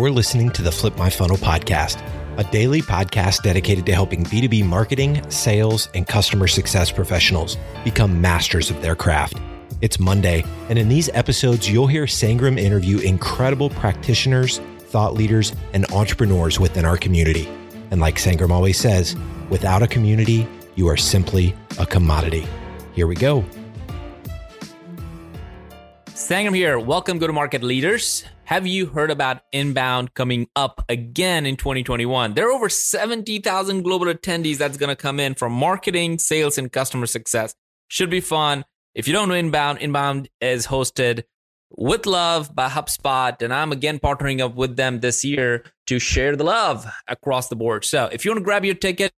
you're listening to the Flip My Funnel podcast, a daily podcast dedicated to helping B2B marketing, sales, and customer success professionals become masters of their craft. It's Monday, and in these episodes, you'll hear Sangram interview incredible practitioners, thought leaders, and entrepreneurs within our community. And like Sangram always says, without a community, you are simply a commodity. Here we go. Sangram here. Welcome, go to market leaders. Have you heard about Inbound coming up again in 2021? There are over 70,000 global attendees that's going to come in from marketing, sales, and customer success. Should be fun. If you don't know Inbound, Inbound is hosted with love by HubSpot, and I'm again partnering up with them this year to share the love across the board. So if you want to grab your ticket,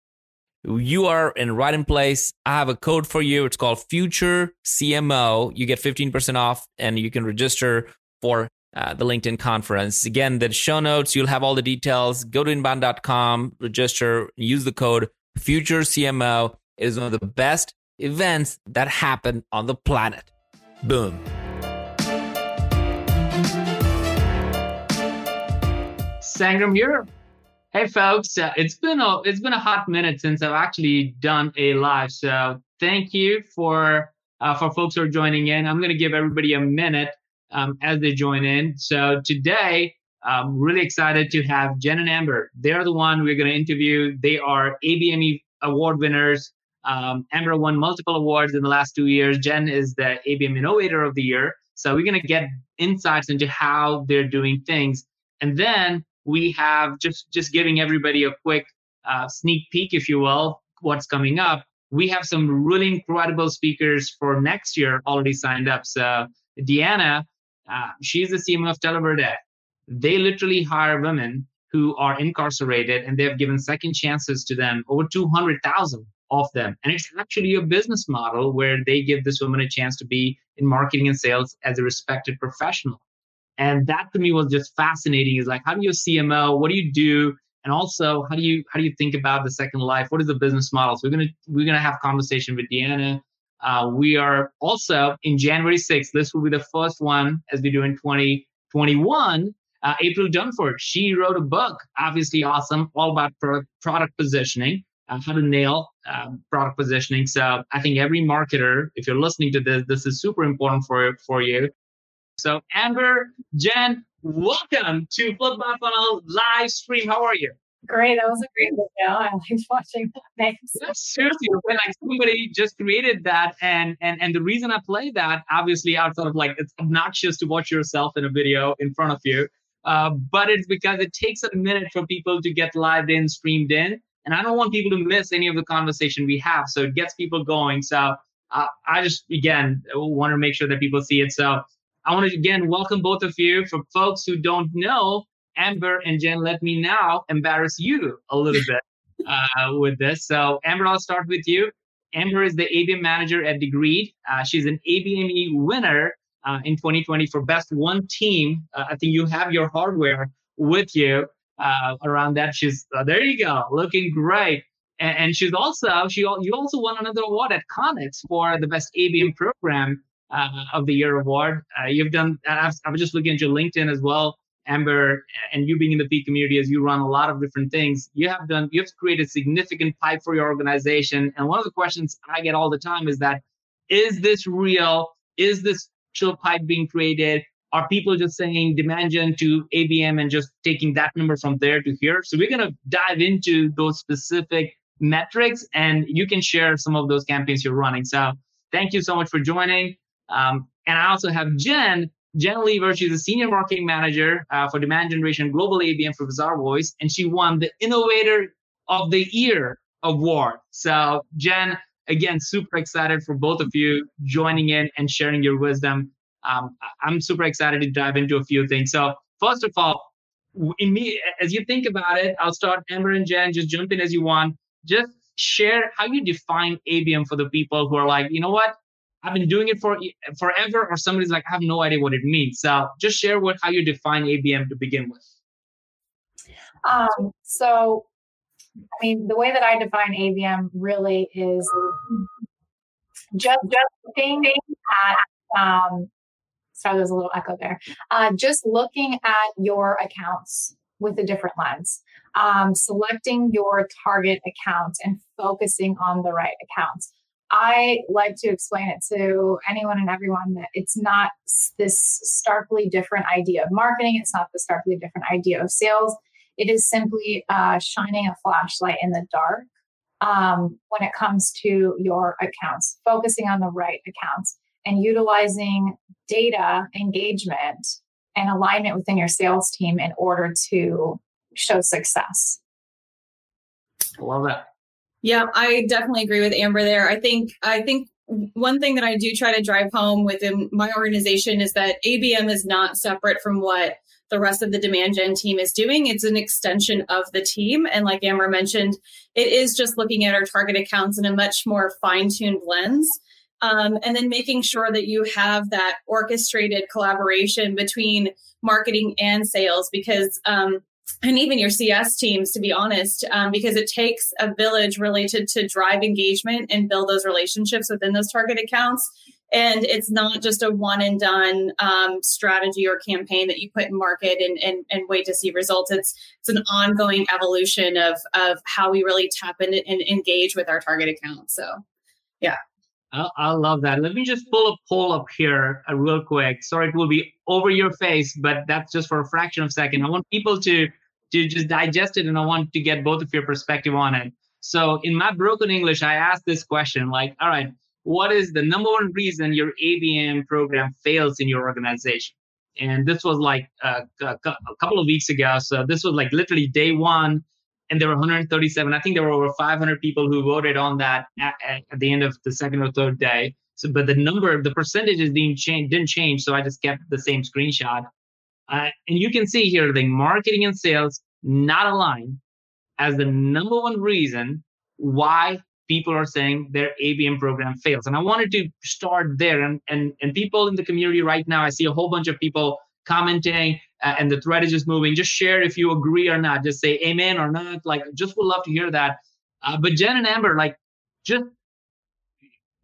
you are in right in place. I have a code for you. It's called Future CMO. You get 15% off and you can register for uh, the LinkedIn conference. Again, the show notes, you'll have all the details. Go to inbound.com, register, use the code Future CMO. It is one of the best events that happen on the planet. Boom. Sangram here. Hey folks, uh, it's been a it's been a hot minute since I've actually done a live. So thank you for uh, for folks who are joining in. I'm going to give everybody a minute um, as they join in. So today, I'm really excited to have Jen and Amber. They're the one we're going to interview. They are ABMie award winners. Um, Amber won multiple awards in the last two years. Jen is the ABM Innovator of the Year. So we're going to get insights into how they're doing things, and then we have just just giving everybody a quick uh, sneak peek, if you will, what's coming up. We have some really incredible speakers for next year already signed up. So Deanna, uh, she's the CMO of Televerde. They literally hire women who are incarcerated, and they have given second chances to them, over 200,000 of them. And it's actually a business model where they give this woman a chance to be in marketing and sales as a respected professional. And that to me was just fascinating. Is like, how do you CMO? What do you do? And also, how do you how do you think about the second life? What is the business model? So we're gonna we're gonna have conversation with Deanna. Uh, we are also in January 6th. This will be the first one as we do in 2021. Uh, April Dunford, she wrote a book, obviously awesome, all about product, product positioning, uh, how to nail um, product positioning. So I think every marketer, if you're listening to this, this is super important for for you. So, Amber, Jen, welcome to Flip My Funnel live stream. How are you? Great. That was a great video. I liked watching that. Thanks. Seriously, when like somebody just created that, and and and the reason I play that, obviously, outside of like it's obnoxious to watch yourself in a video in front of you, uh, but it's because it takes a minute for people to get live in, streamed in, and I don't want people to miss any of the conversation we have. So it gets people going. So uh, I just again want to make sure that people see it. So I want to again welcome both of you. For folks who don't know, Amber and Jen, let me now embarrass you a little bit uh, with this. So, Amber, I'll start with you. Amber is the ABM manager at Degreed. Uh, she's an ABMie winner uh, in 2020 for Best One Team. Uh, I think you have your hardware with you uh, around that. She's uh, there. You go, looking great. And, and she's also she you also won another award at Connect for the Best ABM Program uh, of the year award. Uh, you've done. I was just looking at your LinkedIn as well, Amber, and you being in the Peak community as you run a lot of different things. You have done. You have created significant pipe for your organization. And one of the questions I get all the time is that, is this real? Is this chill pipe being created? Are people just saying demand gen to ABM and just taking that number from there to here? So we're gonna dive into those specific metrics, and you can share some of those campaigns you're running. So thank you so much for joining. Um, and I also have Jen, Jen Leaver. She's a senior marketing manager uh, for demand generation global ABM for Bazaarvoice, and she won the Innovator of the Year award. So, Jen, again, super excited for both of you joining in and sharing your wisdom. Um, I'm super excited to dive into a few things. So, first of all, me, as you think about it, I'll start Amber and Jen. Just jump in as you want. Just share how you define ABM for the people who are like, you know what, I've been doing it for forever, or somebody's like, I have no idea what it means. So just share what how you define ABM to begin with. Um, so, I mean, the way that I define ABM really is just just looking at um, sorry, there's a little echo there. Uh, just looking at your accounts with a different lens, um, selecting your target accounts and focusing on the right accounts. I like to explain it to anyone and everyone that it's not this starkly different idea of marketing. It's not the starkly different idea of sales. It is simply uh, shining a flashlight in the dark um, when it comes to your accounts, focusing on the right accounts and utilizing data engagement and alignment within your sales team in order to show success. I love that. Yeah, I definitely agree with Amber there. I think I think one thing that I do try to drive home within my organization is that ABM is not separate from what the rest of the demand gen team is doing. It's an extension of the team. And like Amber mentioned, it is just looking at our target accounts in a much more fine tuned lens. Um, and then making sure that you have that orchestrated collaboration between marketing and sales because um, and even your CS teams, to be honest, um, because it takes a village really to, drive engagement and build those relationships within those target accounts. And it's not just a one and done um, strategy or campaign that you put in market and, and, and wait to see results. It's it's an ongoing evolution of of how we really tap into and engage with our target accounts. So, yeah. I, I love that. Let me just pull a poll up here uh, real quick. Sorry, it will be over your face, but that's just for a fraction of a second. I want people to to just digest it and I want to get both of your perspective on it. So in my broken English, I asked this question like, all right, what is the number one reason your ABM program fails in your organization? And this was like a, a, a couple of weeks ago. So this was like literally day one. And there were 137. I think there were over 500 people who voted on that at, at the end of the second or third day. So, but the number, the percentages didn't change. Didn't change. So I just kept the same screenshot. Uh, and you can see here the marketing and sales not aligned as the number one reason why people are saying their ABM program fails. And I wanted to start there. And, and, and people in the community right now, I see a whole bunch of people commenting uh, and the thread is just moving. Just share if you agree or not. Just say amen or not. Like, just would love to hear that. Uh, but Jen and Amber, like, just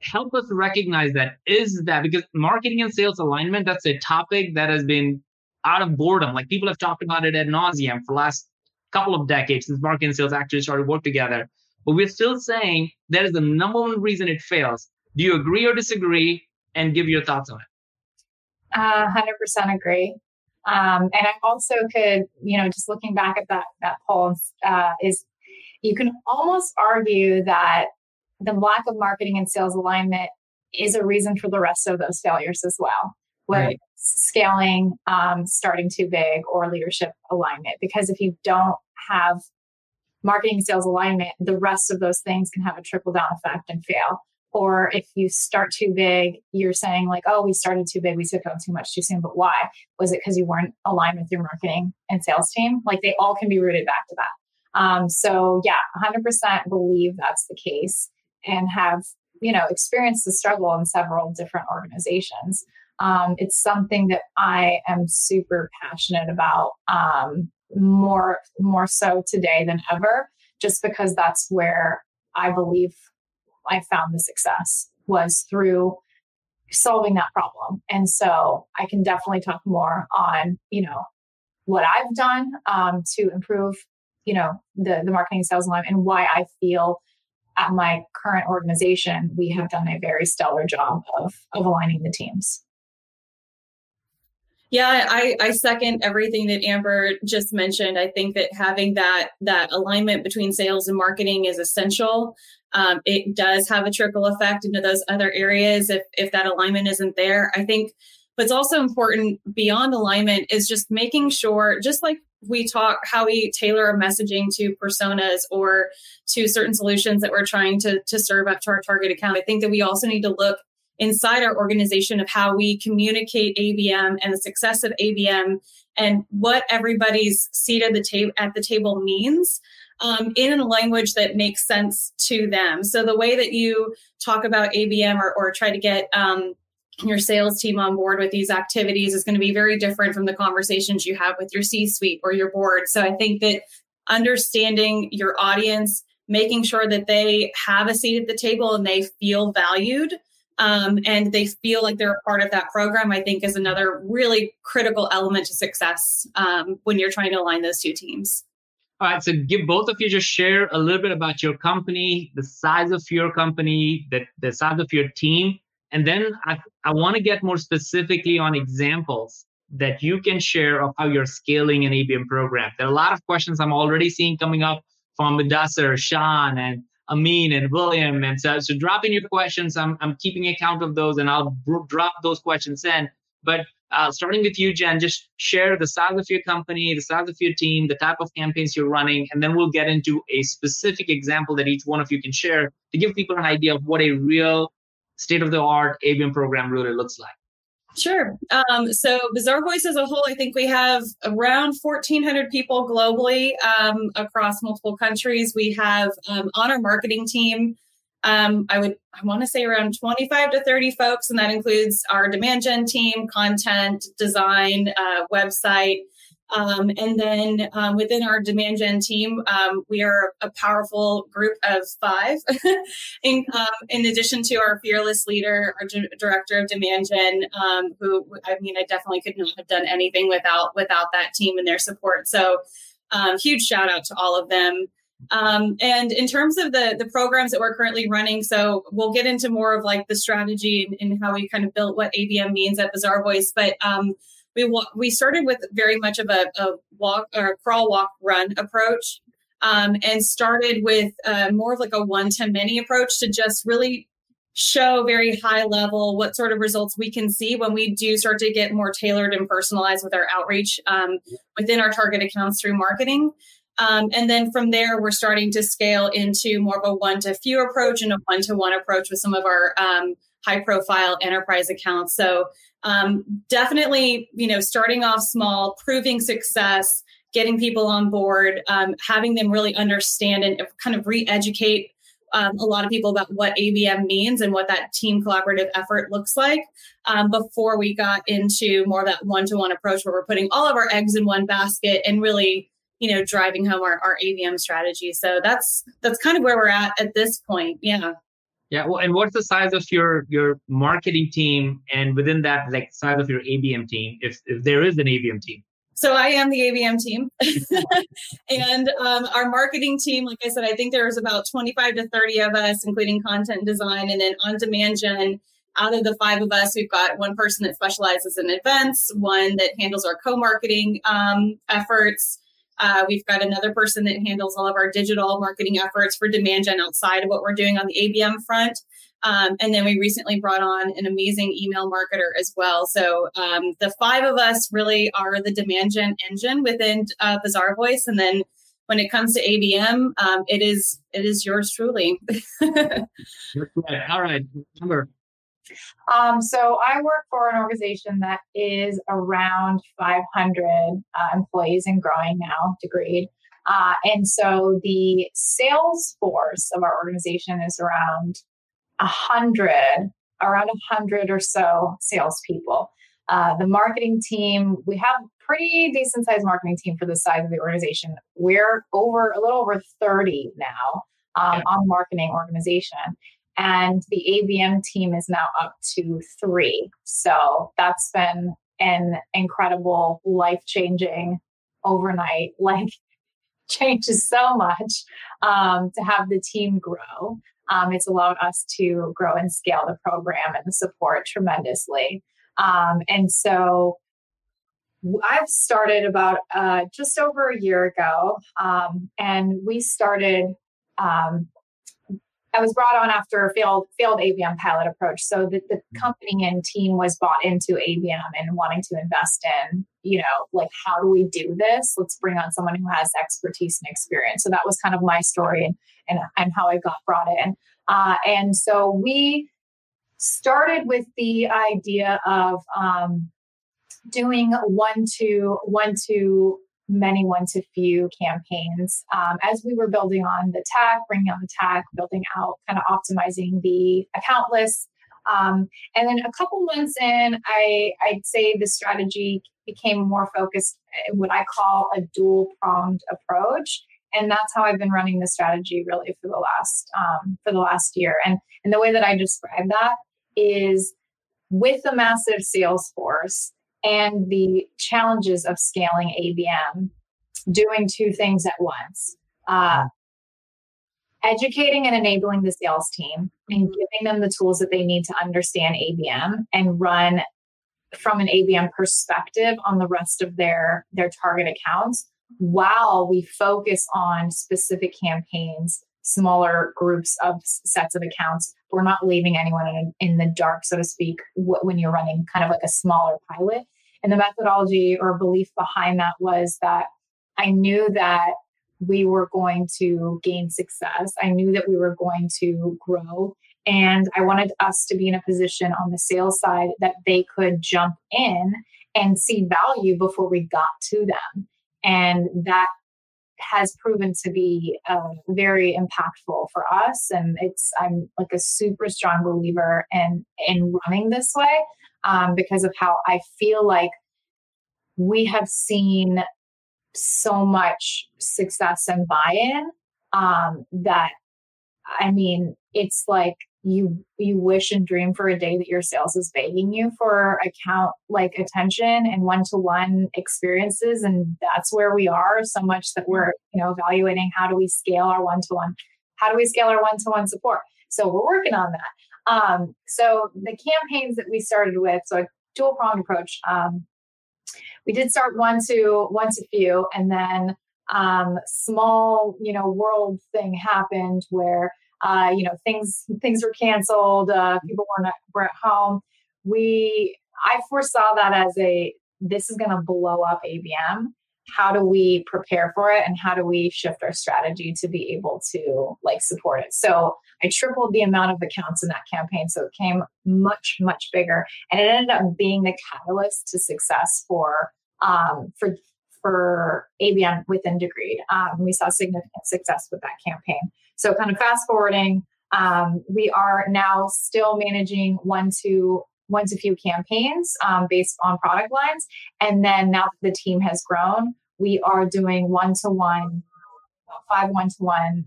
help us recognize that is that because marketing and sales alignment, that's a topic that has been out of boredom. Like people have talked about it ad nauseum for the last couple of decades since marketing and sales actually started work together. But we're still saying that is the number one reason it fails. Do you agree or disagree? And give your thoughts on it. Uh, 100% agree. Um, and I also could, you know, just looking back at that that poll uh, is, you can almost argue that the lack of marketing and sales alignment is a reason for the rest of those failures as well. Where right scaling, um, starting too big, or leadership alignment. Because if you don't have marketing sales alignment, the rest of those things can have a trickle down effect and fail. Or if you start too big, you're saying, like, oh, we started too big, we took on too much too soon. But why? Was it because you weren't aligned with your marketing and sales team? Like, they all can be rooted back to that. Um, so, yeah, 100% believe that's the case and have, you know, experienced the struggle in several different organizations um, it's something that I am super passionate about um, more more so today than ever, just because that's where I believe I found the success was through solving that problem. And so I can definitely talk more on you know what I've done um, to improve you know the the marketing sales line and why I feel at my current organization we have done a very stellar job of of aligning the teams. Yeah, I, I second everything that Amber just mentioned. I think that having that that alignment between sales and marketing is essential. Um, it does have a trickle effect into those other areas if if that alignment isn't there. I think what's also important beyond alignment is just making sure, just like we talk how we tailor our messaging to personas or to certain solutions that we're trying to to serve up to our target account. I think that we also need to look inside our organization of how we communicate ABM and the success of ABM and what everybody's seat at the table at the table means um, in a language that makes sense to them. So the way that you talk about ABM or, or try to get um, your sales team on board with these activities is going to be very different from the conversations you have with your C suite or your board. So I think that understanding your audience, making sure that they have a seat at the table and they feel valued um, and they feel like they're a part of that program, I think is another really critical element to success um, when you're trying to align those two teams. All right, so give both of you just share a little bit about your company, the size of your company, the, the size of your team, and then I, I want to get more specifically on examples that you can share of how you're scaling an ABM program. There are a lot of questions I'm already seeing coming up from Mudassir, Sean, and Amin and William. And so, so drop in your questions. I'm, I'm keeping account of those and I'll drop those questions in. But uh, starting with you, Jen, just share the size of your company, the size of your team, the type of campaigns you're running, and then we'll get into a specific example that each one of you can share to give people an idea of what a real state of the art ABM program really looks like. Sure. Um, so Bazaarvoice as a whole, I think we have around 1,400 people globally um, across multiple countries. We have um, on our marketing team, um, I would I want to say around 25 to 30 folks, and that includes our demand gen team, content, design, uh, website, um, and then um, within our demand gen team, um, we are a powerful group of five. in, um, in, addition to our fearless leader, our d- director of demand gen, um, who I mean, I definitely could not have done anything without without that team and their support. So, um, huge shout out to all of them. and in terms of the the programs that we're currently running, so we'll get into more of like the strategy and, and how we kind of built what ABM means at Bazaarvoice, but we we started with very much of a, a walk or crawl walk run approach um, and started with uh, more of like a one to many approach to just really show very high level what sort of results we can see when we do start to get more tailored and personalized with our outreach um, within our target accounts through marketing. Um, and then from there, we're starting to scale into more of a one to few approach and a one to one approach with some of our um, high profile enterprise accounts. So um, definitely, you know, starting off small, proving success, getting people on board, um, having them really understand and kind of re-educate um, a lot of people about what ABM means and what that team collaborative effort looks like um, before we got into more of that one-to-one approach where we're putting all of our eggs in one basket and really you know driving home our, our ABM strategy. So that's that's kind of where we're at at this point. Yeah. Yeah, well, and what's the size of your your marketing team, and within that, like size of your ABM team, if if there is an ABM team? So I am the ABM team, and um, our marketing team. Like I said, I think there's about 25 to 30 of us, including content design, and then on demand gen. Out of the five of us, we've got one person that specializes in events, one that handles our co-marketing um, efforts uh, we've got another person that handles all of our digital marketing efforts for demand gen outside of what we're doing on the ABM front. Um, and then we recently brought on an amazing email marketer as well. So um, the five of us really are the demand gen engine within uh, Bazaarvoice. And then when it comes to ABM, um, it is it is yours truly. All right, number um, so I work for an organization that is around 500 uh, employees and growing now, degreed. Uh, and so the sales force of our organization is around 100, around 100 or so salespeople. Uh, the marketing team, we have pretty decent sized marketing team for the size of the organization. We're over a little over 30 now um, on marketing organization and the ABM team is now up to three. So that's been an incredible, life changing overnight, like changes so much um, to have the team grow. Um, it's allowed us to grow and scale the program and the support tremendously. Um, and so I've started about uh, just over a year ago, um, and we started um, I was brought on after a failed failed ABM pilot approach. So the, the mm-hmm. company and team was bought into ABM and wanting to invest in, you know, like how do we do this? Let's bring on someone who has expertise and experience. So that was kind of my story and and, and how I got brought in. Uh, and so we started with the idea of um, doing one to one to many one to few campaigns um, as we were building on the tech, bringing on the tech, building out, kind of optimizing the account list. Um, and then a couple months in, I, I'd say the strategy became more focused, what I call a dual pronged approach. And that's how I've been running the strategy really for the last um, for the last year. And and the way that I describe that is with the massive sales force and the challenges of scaling ABM, doing two things at once. Uh, educating and enabling the sales team and mm-hmm. giving them the tools that they need to understand ABM and run from an ABM perspective on the rest of their their target accounts while we focus on specific campaigns smaller groups of sets of accounts we're not leaving anyone in, in the dark so to speak when you're running kind of like a smaller pilot and the methodology or belief behind that was that i knew that we were going to gain success. I knew that we were going to grow. And I wanted us to be in a position on the sales side that they could jump in and see value before we got to them. And that has proven to be uh, very impactful for us. And it's, I'm like a super strong believer in, in running this way um, because of how I feel like we have seen so much success and buy-in um, that I mean, it's like you you wish and dream for a day that your sales is begging you for account like attention and one-to-one experiences and that's where we are so much that we're you know evaluating how do we scale our one-to-one how do we scale our one-to-one support? So we're working on that. Um, so the campaigns that we started with so a dual pronged approach um, we did start one to one to few, and then um, small, you know, world thing happened where uh, you know things things were canceled, uh, people were not were at home. We I foresaw that as a this is going to blow up ABM. How do we prepare for it, and how do we shift our strategy to be able to like support it? So I tripled the amount of accounts in that campaign. So it came much, much bigger. And it ended up being the catalyst to success for um, for for ABM within Degreed. Um, we saw significant success with that campaign. So kind of fast forwarding, um, we are now still managing one to one to few campaigns um, based on product lines. And then now that the team has grown, we are doing one to one, five one to one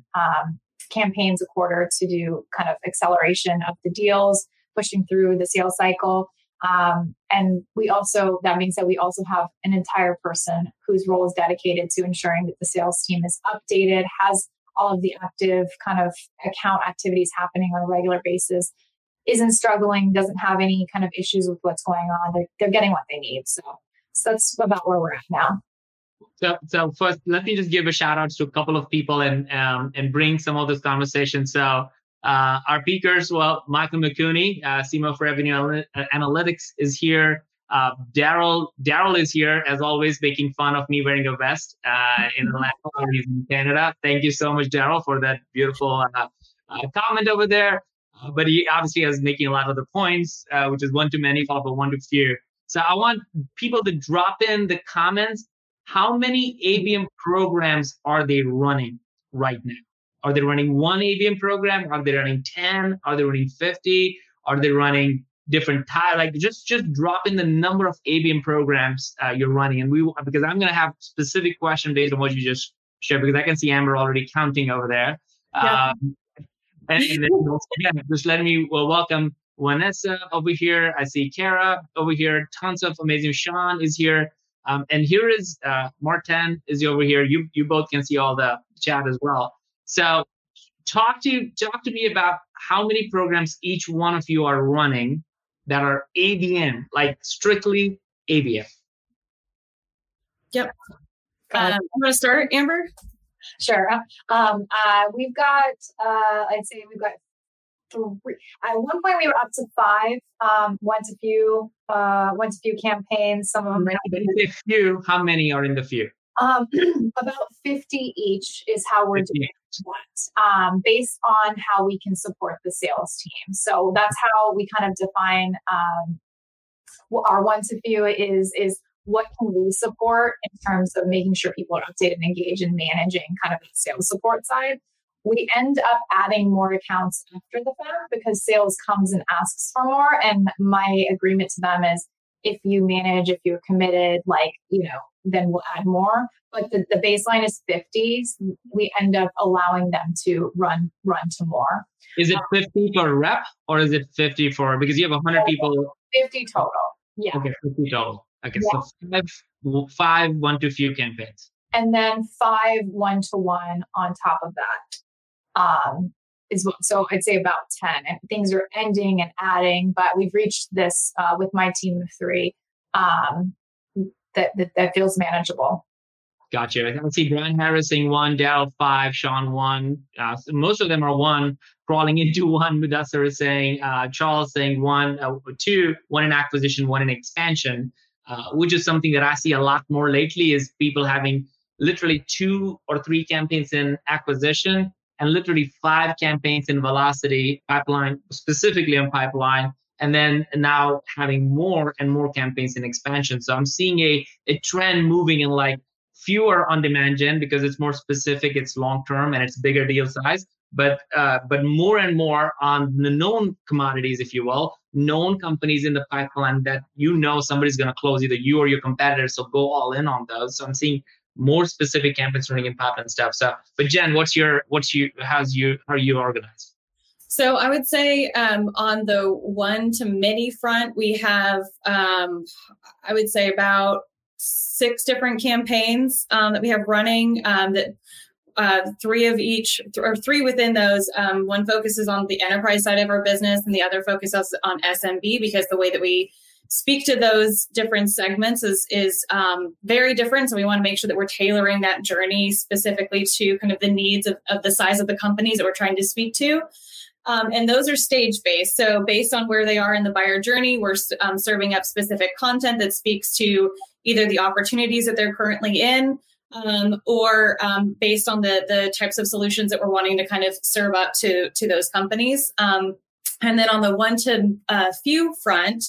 campaigns a quarter to do kind of acceleration of the deals, pushing through the sales cycle. Um, and we also, that means that we also have an entire person whose role is dedicated to ensuring that the sales team is updated, has all of the active kind of account activities happening on a regular basis, isn't struggling, doesn't have any kind of issues with what's going on. They're, they're getting what they need. So, so that's about where we're at now. So, so first, let me just give a shout out to a couple of people and um, and bring some of this conversation. So, uh, our speakers, well, Michael McCooney, uh, CMO for Revenue uh, Analytics, is here. Uh, Daryl, Daryl is here as always, making fun of me wearing a vest uh, in Atlanta. He's in Canada. Thank you so much, Daryl, for that beautiful uh, uh, comment over there. Uh, but he obviously is making a lot of the points, uh, which is one to many, followed by one to few. So I want people to drop in the comments how many ABM programs are they running right now? Are they running one ABM program? Are they running 10? Are they running 50? Are they running different type? Like just just drop in the number of ABM programs uh, you're running, and we because I'm gonna have specific question based on what you just shared because I can see Amber already counting over there. Yeah. Um, and, and then again, just let me well, welcome Vanessa over here. I see Kara over here. Tons of amazing. Sean is here. Um, and here is uh, Martin is over here. You you both can see all the chat as well. So talk to talk to me about how many programs each one of you are running that are ABM, like strictly ABM. Yep. Um, I'm going to start, Amber. Sure. Um, uh, we've got, uh, I'd say we've got three. At one point, we were up to five. Um, one to few, uh, one to few campaigns. Some of them. A few. How many are in the few? Um, about 50 each is how we're doing that, um, based on how we can support the sales team. So that's how we kind of define um, our one to few is is what can we support in terms of making sure people are updated and engaged and managing kind of the sales support side we end up adding more accounts after the fact because sales comes and asks for more. And my agreement to them is if you manage, if you're committed, like, you know, then we'll add more. But the, the baseline is 50s. We end up allowing them to run run to more. Is it 50 for rep or is it 50 for because you have 100 people? 50 total. Yeah. Okay, 50 total. Okay, yeah. so five, five one to few campaigns. And then five one to one on top of that. Um, is what, so I'd say about 10 and things are ending and adding, but we've reached this uh, with my team of three um, that, that, that feels manageable. Gotcha. I see Brian Harris saying one, Daryl five, Sean one. Uh, so most of them are one, crawling into one. Mudassar is saying, uh, Charles saying one, uh, two, one in acquisition, one in expansion, uh, which is something that I see a lot more lately is people having literally two or three campaigns in acquisition and literally five campaigns in velocity pipeline, specifically on pipeline, and then now having more and more campaigns in expansion. So I'm seeing a, a trend moving in like fewer on demand gen because it's more specific, it's long term, and it's bigger deal size. But uh, but more and more on the known commodities, if you will, known companies in the pipeline that you know somebody's going to close either you or your competitor. So go all in on those. So I'm seeing more specific campaigns running in pipeline stuff. So, but Jen, what's your what's you how's you how are you organized? So I would say um, on the one to many front, we have um, I would say about six different campaigns um, that we have running um, that uh, three of each th- or three within those um, one focuses on the enterprise side of our business and the other focuses on smb because the way that we speak to those different segments is is um, very different so we want to make sure that we're tailoring that journey specifically to kind of the needs of, of the size of the companies that we're trying to speak to um, and those are stage based. So, based on where they are in the buyer journey, we're um, serving up specific content that speaks to either the opportunities that they're currently in um, or um, based on the, the types of solutions that we're wanting to kind of serve up to, to those companies. Um, and then on the one to uh, few front,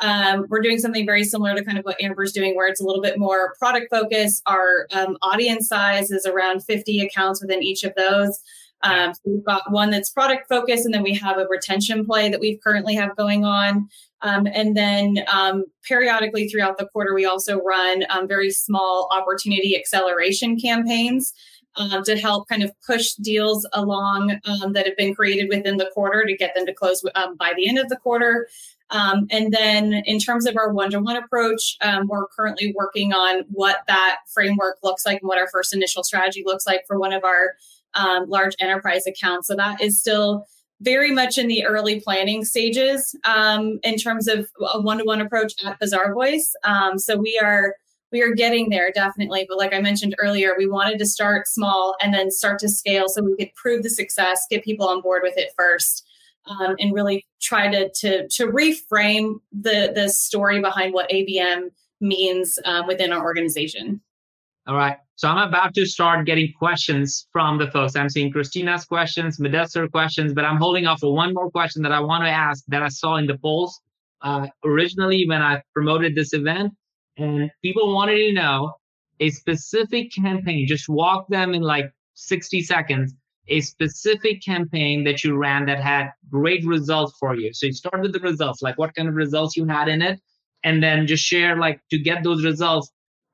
um, we're doing something very similar to kind of what Amber's doing, where it's a little bit more product focused. Our audience size is around 50 accounts within each of those. Um, so we've got one that's product focused, and then we have a retention play that we currently have going on. Um, and then um, periodically throughout the quarter, we also run um, very small opportunity acceleration campaigns uh, to help kind of push deals along um, that have been created within the quarter to get them to close um, by the end of the quarter. Um, and then in terms of our one to one approach, um, we're currently working on what that framework looks like and what our first initial strategy looks like for one of our um, large enterprise accounts. So that is still very much in the early planning stages um, in terms of a one-to-one approach at Bazaarvoice. Um, so we are we are getting there definitely. But like I mentioned earlier, we wanted to start small and then start to scale so we could prove the success, get people on board with it first. Um, and really try to, to to reframe the the story behind what ABM means um, within our organization. All right. So I'm about to start getting questions from the folks. I'm seeing Christina's questions, Mudassar questions, but I'm holding off for one more question that I want to ask that I saw in the polls uh, originally when I promoted this event. And people wanted to know a specific campaign, just walk them in like 60 seconds, a specific campaign that you ran that had great results for you. So you start with the results, like what kind of results you had in it, and then just share like to get those results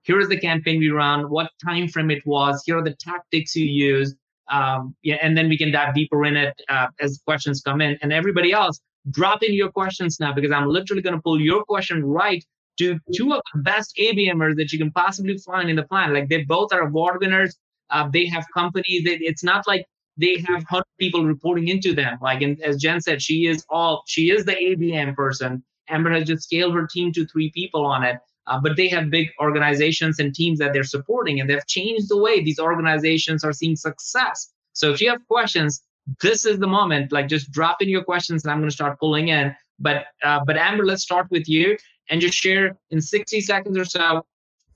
here is the campaign we ran, what time frame it was, here are the tactics you used. Um, yeah, and then we can dive deeper in it uh, as questions come in. And everybody else, drop in your questions now because I'm literally going to pull your question right to two of the best ABMers that you can possibly find in the planet. Like they both are award winners. Uh, they have companies. It's not like they have hundred people reporting into them. Like in, as Jen said, she is all she is the ABM person. Amber has just scaled her team to three people on it. Uh, but they have big organizations and teams that they're supporting and they've changed the way these organizations are seeing success. So if you have questions this is the moment. Like just drop in your questions and i'm going to start pulling in. But uh, but amber let's start with you and just share in 60 seconds or so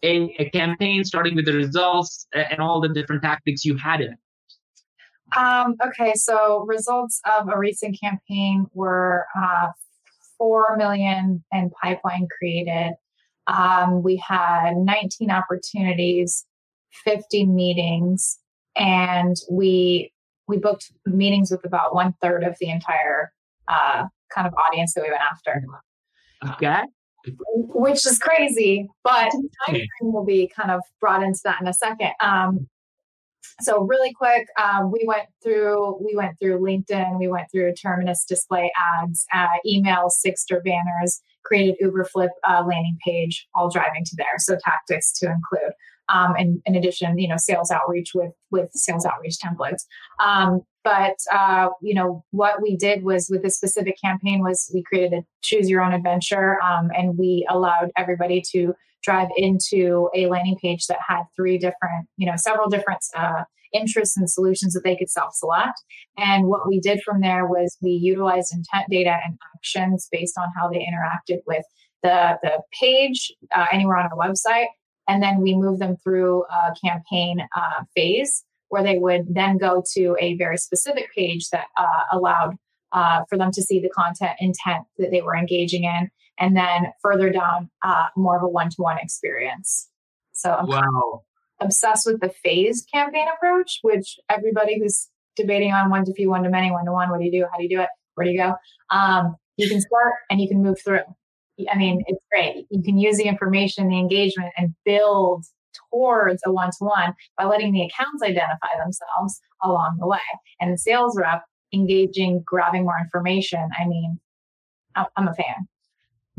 a, a campaign starting with the results and all the different tactics you had in it um, okay, so results of a recent campaign were uh, 4 million in pipeline created, um, we had 19 opportunities, 50 meetings, and we we booked meetings with about one third of the entire uh, kind of audience that we went after. Okay. which is crazy. But time will be kind of brought into that in a second. Um, so really quick, um, we went through we went through LinkedIn, we went through Terminus display ads, uh, emails, Sigstr banners, created Uberflip uh, landing page, all driving to there. So tactics to include. Um, and in addition, you know, sales outreach with with sales outreach templates. Um, but uh, you know, what we did was with this specific campaign was we created a choose your own adventure, um, and we allowed everybody to drive into a landing page that had three different, you know, several different uh, interests and solutions that they could self-select. And what we did from there was we utilized intent data and actions based on how they interacted with the the page uh, anywhere on our website and then we moved them through a campaign uh, phase where they would then go to a very specific page that uh, allowed uh, for them to see the content intent that they were engaging in, and then further down, uh, more of a one-to-one experience. So I'm wow. obsessed with the phased campaign approach, which everybody who's debating on one to few, one to many, one to one, what do you do? How do you do it? Where do you go? Um, you can start and you can move through. I mean, it's great. You can use the information, the engagement, and build towards a one to one by letting the accounts identify themselves along the way. And the sales rep engaging, grabbing more information. I mean, I'm a fan.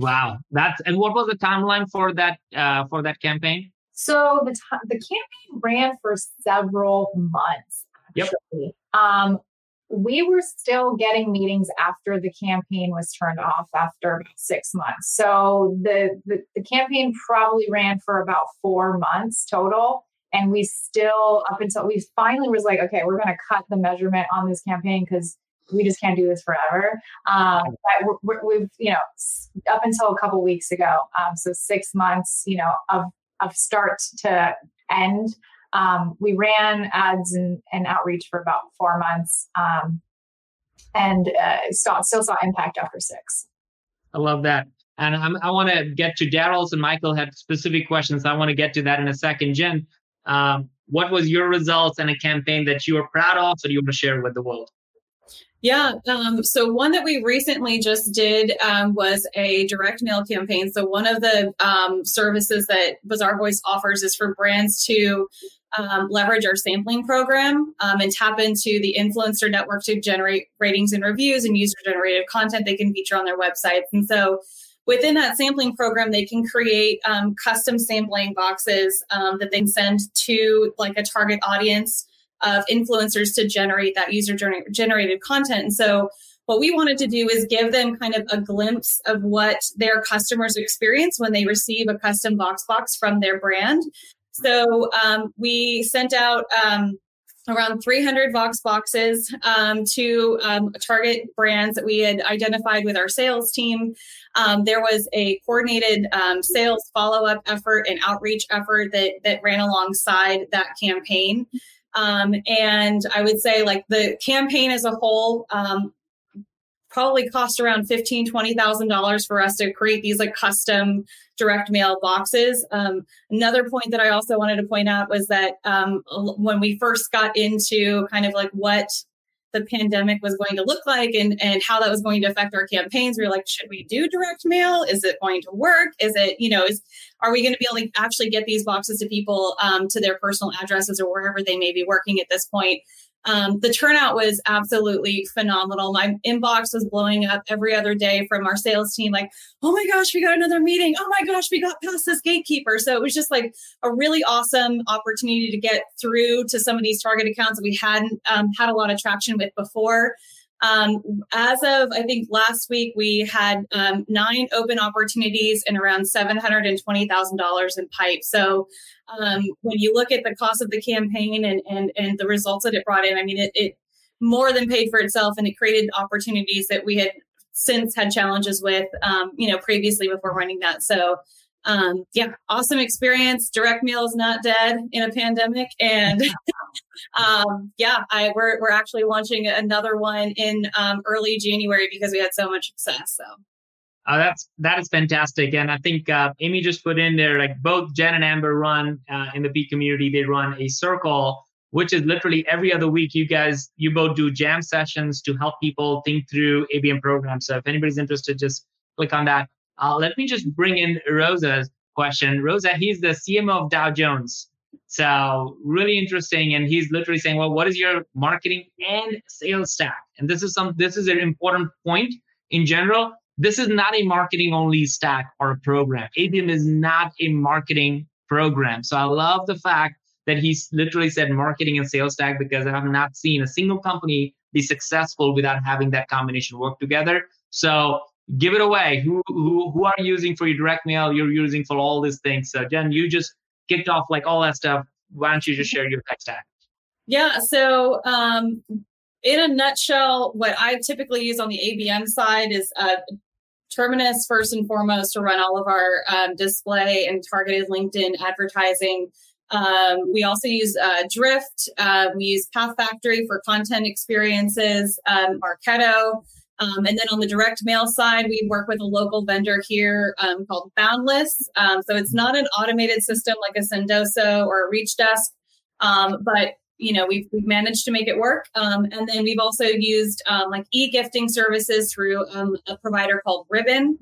Wow, that's and what was the timeline for that uh, for that campaign? So the t- the campaign ran for several months. Actually. Yep. Um, we were still getting meetings after the campaign was turned off after about six months. So the, the, the campaign probably ran for about four months total. And we still, up until we finally was like, okay, we're going to cut the measurement on this campaign because we just can't do this forever. Um, but we have you know, up until a couple weeks ago, um, so six months, you know, of of start to end, um, we ran ads and, and, outreach for about four months um, and uh, saw, still saw impact after six. I love that. And I'm, i want to get to Daryl's and Michael had specific questions. I want to get to that in a second. Jen, um, what was your results in a campaign that you were proud of that you want to share with the world? Yeah. Um, so one that we recently just did um, was a direct mail campaign. So one of the um, services that Bazaarvoice offers is for brands to um, leverage our sampling program um, and tap into the influencer network to generate ratings and reviews and user generated content they can feature on their websites. And so within that sampling program, they can create um, custom sampling boxes that they can send to like a target audience of influencers to generate that user generated content. And so what we wanted to do is give them kind of a glimpse of what their customers experience when they receive a custom box box from their brand so um, we sent out um, around 300 VoxBoxes um, to um, target brands that we had identified with our sales team. Um, there was a coordinated um, sales follow up effort and outreach effort that that ran alongside that campaign. And I would say, like the campaign as a whole, probably cost around fifteen, twenty thousand dollars for us to create these like custom direct mail boxes. Um, another point that I also wanted to point out was that um, when we first got into kind of like what the pandemic was going to look like and, and how that was going to affect our campaigns. We were like, should we do direct mail? Is it going to work? Is it, you know, is are we going to be able to actually get these boxes to people um, to their personal addresses or wherever they may be working at this point? Um, the turnout was absolutely phenomenal. My inbox was blowing up every other day from our sales team, like, oh my gosh, we got another meeting. Oh my gosh, we got past this gatekeeper. So it was just like a really awesome opportunity to get through to some of these target accounts that we hadn't um, had a lot of traction with before. Um, as of, I think last week, we had um, nine open opportunities and around $720,000 in pipe. So um, when you look at the cost of the campaign and, and, and the results that it brought in, I mean, it, it more than paid for itself and it created opportunities that we had since had challenges with, um, you know, previously before running that. So um, yeah, awesome experience. Direct mail is not dead in a pandemic, and um, yeah, I we're we're actually launching another one in um, early January because we had so much success. So. Uh, that's that is fantastic, and I think uh, Amy just put in there like both Jen and Amber run uh, in the B community. They run a circle, which is literally every other week. You guys, you both do jam sessions to help people think through ABM programs. So if anybody's interested, just click on that Uh, let me just bring in Rosa's question. Rosa, he's the CMO of Dow Jones. So really interesting. And he's literally saying, well, what is your marketing and sales stack? And this is some this is an important point in general. This is not a marketing only stack or a program. ABM is not a marketing program. So I love the fact that he's literally said marketing and sales stack because I have not seen a single company be successful without having that combination work together. So give it away. Who who who are you using for your direct mail? You're using for all these things. So Jen, you just kicked off like all that stuff. Why don't you just share your tech stack? Yeah. So um, in a nutshell, what I typically use on the ABM side is uh, Terminus first and foremost to run all of our um, display and targeted LinkedIn advertising. Um, we also use uh, Drift. Uh, we use Path Factory for content experiences, um, Marketo. Um, and then on the direct mail side, we work with a local vendor here um, called Boundless. Um, so it's not an automated system like a Sendoso or a Reachdesk, um, but you know we've, we've managed to make it work. Um, and then we've also used um, like e-gifting services through a provider called Ribbon.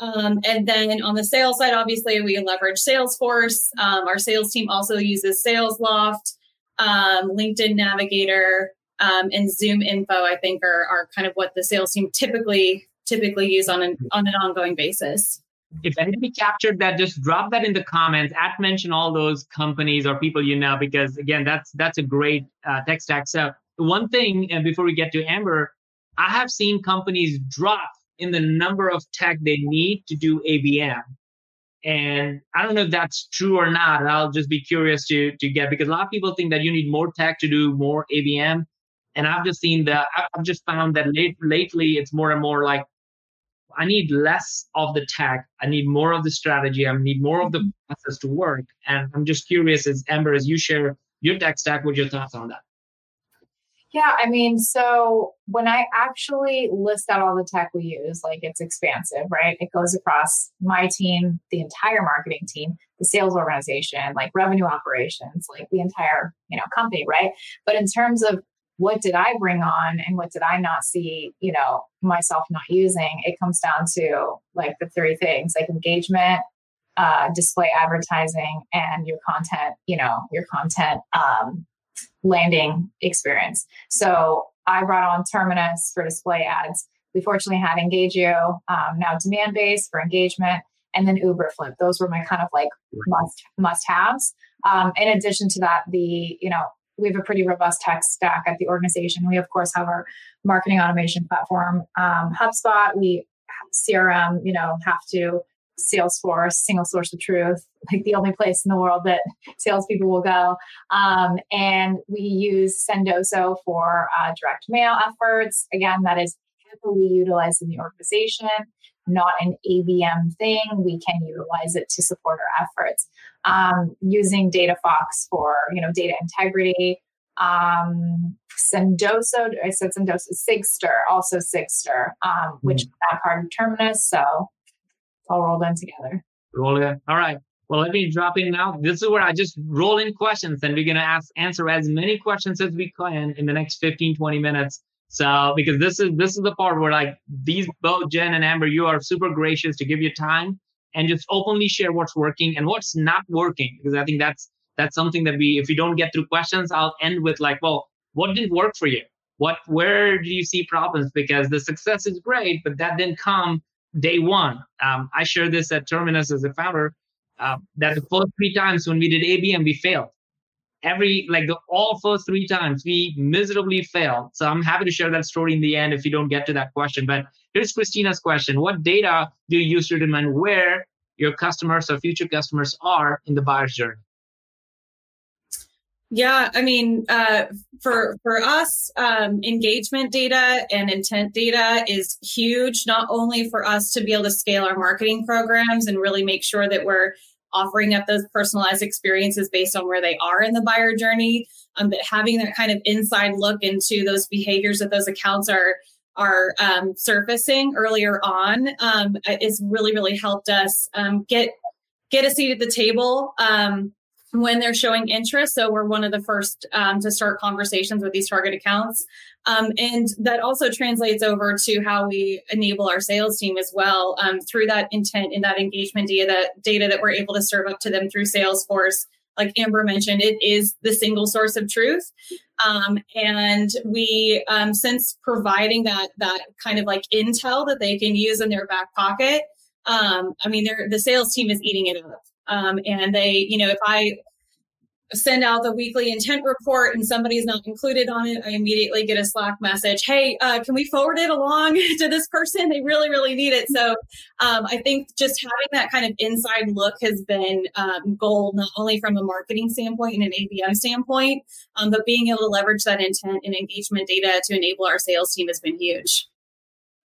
and then on the sales side, obviously we leverage Salesforce. our sales team also uses SalesLoft, LinkedIn Navigator um, and ZoomInfo, I think, are, are kind of what the sales team typically typically use on an on an ongoing basis. If anybody captured that, just drop that in the comments. At mention all those companies or people you know, because again, that's that's a great uh, tech stack. So one thing, and before we get to Amber, I have seen companies drop in the number of tech they need to do ABM. And I don't know if that's true or not. I'll just be curious to to get because a lot of people think that you need more tech to do more ABM. And I've just seen that, I've just found that late, lately it's more and more like, I need less of the tech. I need more of the strategy. I need more of the mm-hmm. process to work. And I'm just curious, as Amber, as you share your tech stack, what your thoughts on that? Yeah, I mean, so when I actually list out all the tech we use, like it's expansive, right? It goes across my team, the entire marketing team, the sales organization, like revenue operations, like the entire, you know, company, right? But in terms of what did I bring on and what did I not see, you know, myself not using? It comes down to like the three things like engagement, uh, display advertising, and your content, you know, your content um, landing experience. So I brought on Terminus for display ads. We fortunately had Engagio, um, now Demandbase for engagement, and then Uberflip. Those were my kind of like must must haves. Um, in addition to that, the you know we have a pretty robust tech stack at the organization. We of course have our marketing automation platform, um, HubSpot. We CRM, you know, have to Salesforce, single source of truth, like the only place in the world that salespeople will go. Um, and we use Sendoso for uh, direct mail efforts. Again, that is heavily utilized in the organization not an ABM thing. We can utilize it to support our efforts. Um, using DataFox for you know data integrity. Um, Sendoso, I said Sendoso, Sigstr, also Sigstr, um, which mm-hmm. that part of Terminus. So it's all rolled in together. Roll in. All right. Well, let me drop in now. This is where I just roll in questions and we're going to ask, answer as many questions as we can in the next 15, 20 minutes. So because this is this is the part where like these both Jen and Amber, you are super gracious to give your time and just openly share what's working and what's not working. Because I think that's that's something that we if we don't get through questions, I'll end with like, well, what didn't work for you? What where do you see problems? Because the success is great, but that didn't come day one. Um, I share this at Terminus as a founder. Uh, that the first three times when we did ABM, we failed every like the all first three times we miserably failed. So i'm happy to share that story in the end if you don't get to that question. But here's christina's question. What data do you use to determine where your customers or future customers are in the buyer's journey? Yeah, I mean, uh, for for us, um, engagement data and intent data is huge. Not only for us to be able to scale our marketing programs and really make sure that we're offering up those personalized experiences based on where they are in the buyer journey. Um, but having that kind of inside look into those behaviors that those accounts are are um, surfacing earlier on um, is really really helped us um, get get a seat at the table um, when they're showing interest. So we're one of the first um, to start conversations with these target accounts. Um, and that also translates over to how we enable our sales team as well um, through that intent and that engagement data that, data that we're able to serve up to them through Salesforce. Like Amber mentioned, it is the single source of truth. Um, and we, um, since providing that that kind of like intel that they can use in their back pocket, um, I mean, the sales team is eating it up. Um, and they, you know, if I send out the weekly intent report and somebody's not included on it, I immediately get a Slack message. Hey, uh, can we forward it along to this person? They really, really need it. So um, I think just having that kind of inside look has been um, gold, not only from a marketing standpoint and an ABM standpoint, um, but being able to leverage that intent and engagement data to enable our sales team has been huge.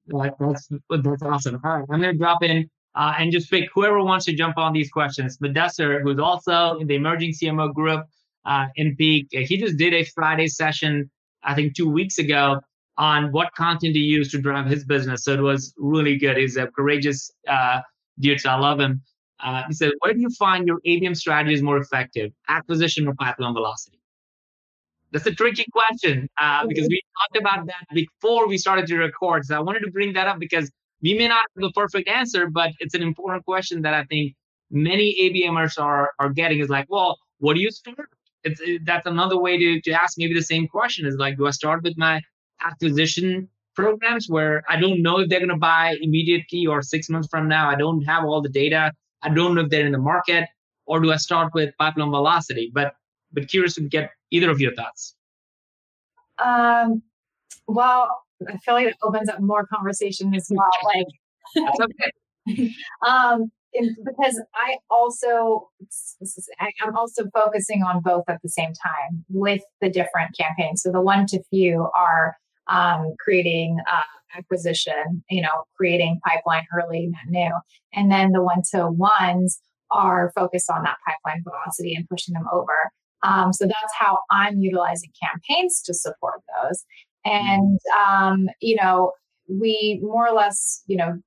That's, that's awesome. All right, I'm going to drop in uh, and just pick whoever wants to jump on these questions. Madesser, who's also in the emerging CMO group uh, in Peak, he just did a Friday session, I think two weeks ago, on what content to use to drive his business. So it was really good. He's a courageous uh, dude, so I love him. Uh, he said, Where do you find your ABM strategies more effective, acquisition or pipeline velocity? That's a tricky question uh, because we talked about that before we started to record. So I wanted to bring that up because we may not have the perfect answer, but it's an important question that I think many ABMers are are getting is like, well, what do you start? It's it, that's another way to to ask maybe the same question is like, do I start with my acquisition programs where I don't know if they're going to buy immediately or six months from now? I don't have all the data. I don't know if they're in the market, or do I start with pipeline velocity? But but curious to get either of your thoughts. Um, well, I feel like it opens up more conversation as well. Like, okay. um, because I also I'm also focusing on both at the same time with the different campaigns. So the one to few are um, creating uh, acquisition, you know, creating pipeline early, net new, and then the one to ones are focused on that pipeline velocity and pushing them over. Um, so that's how I'm utilizing campaigns to support those. And, um, you know, we more or less, you know,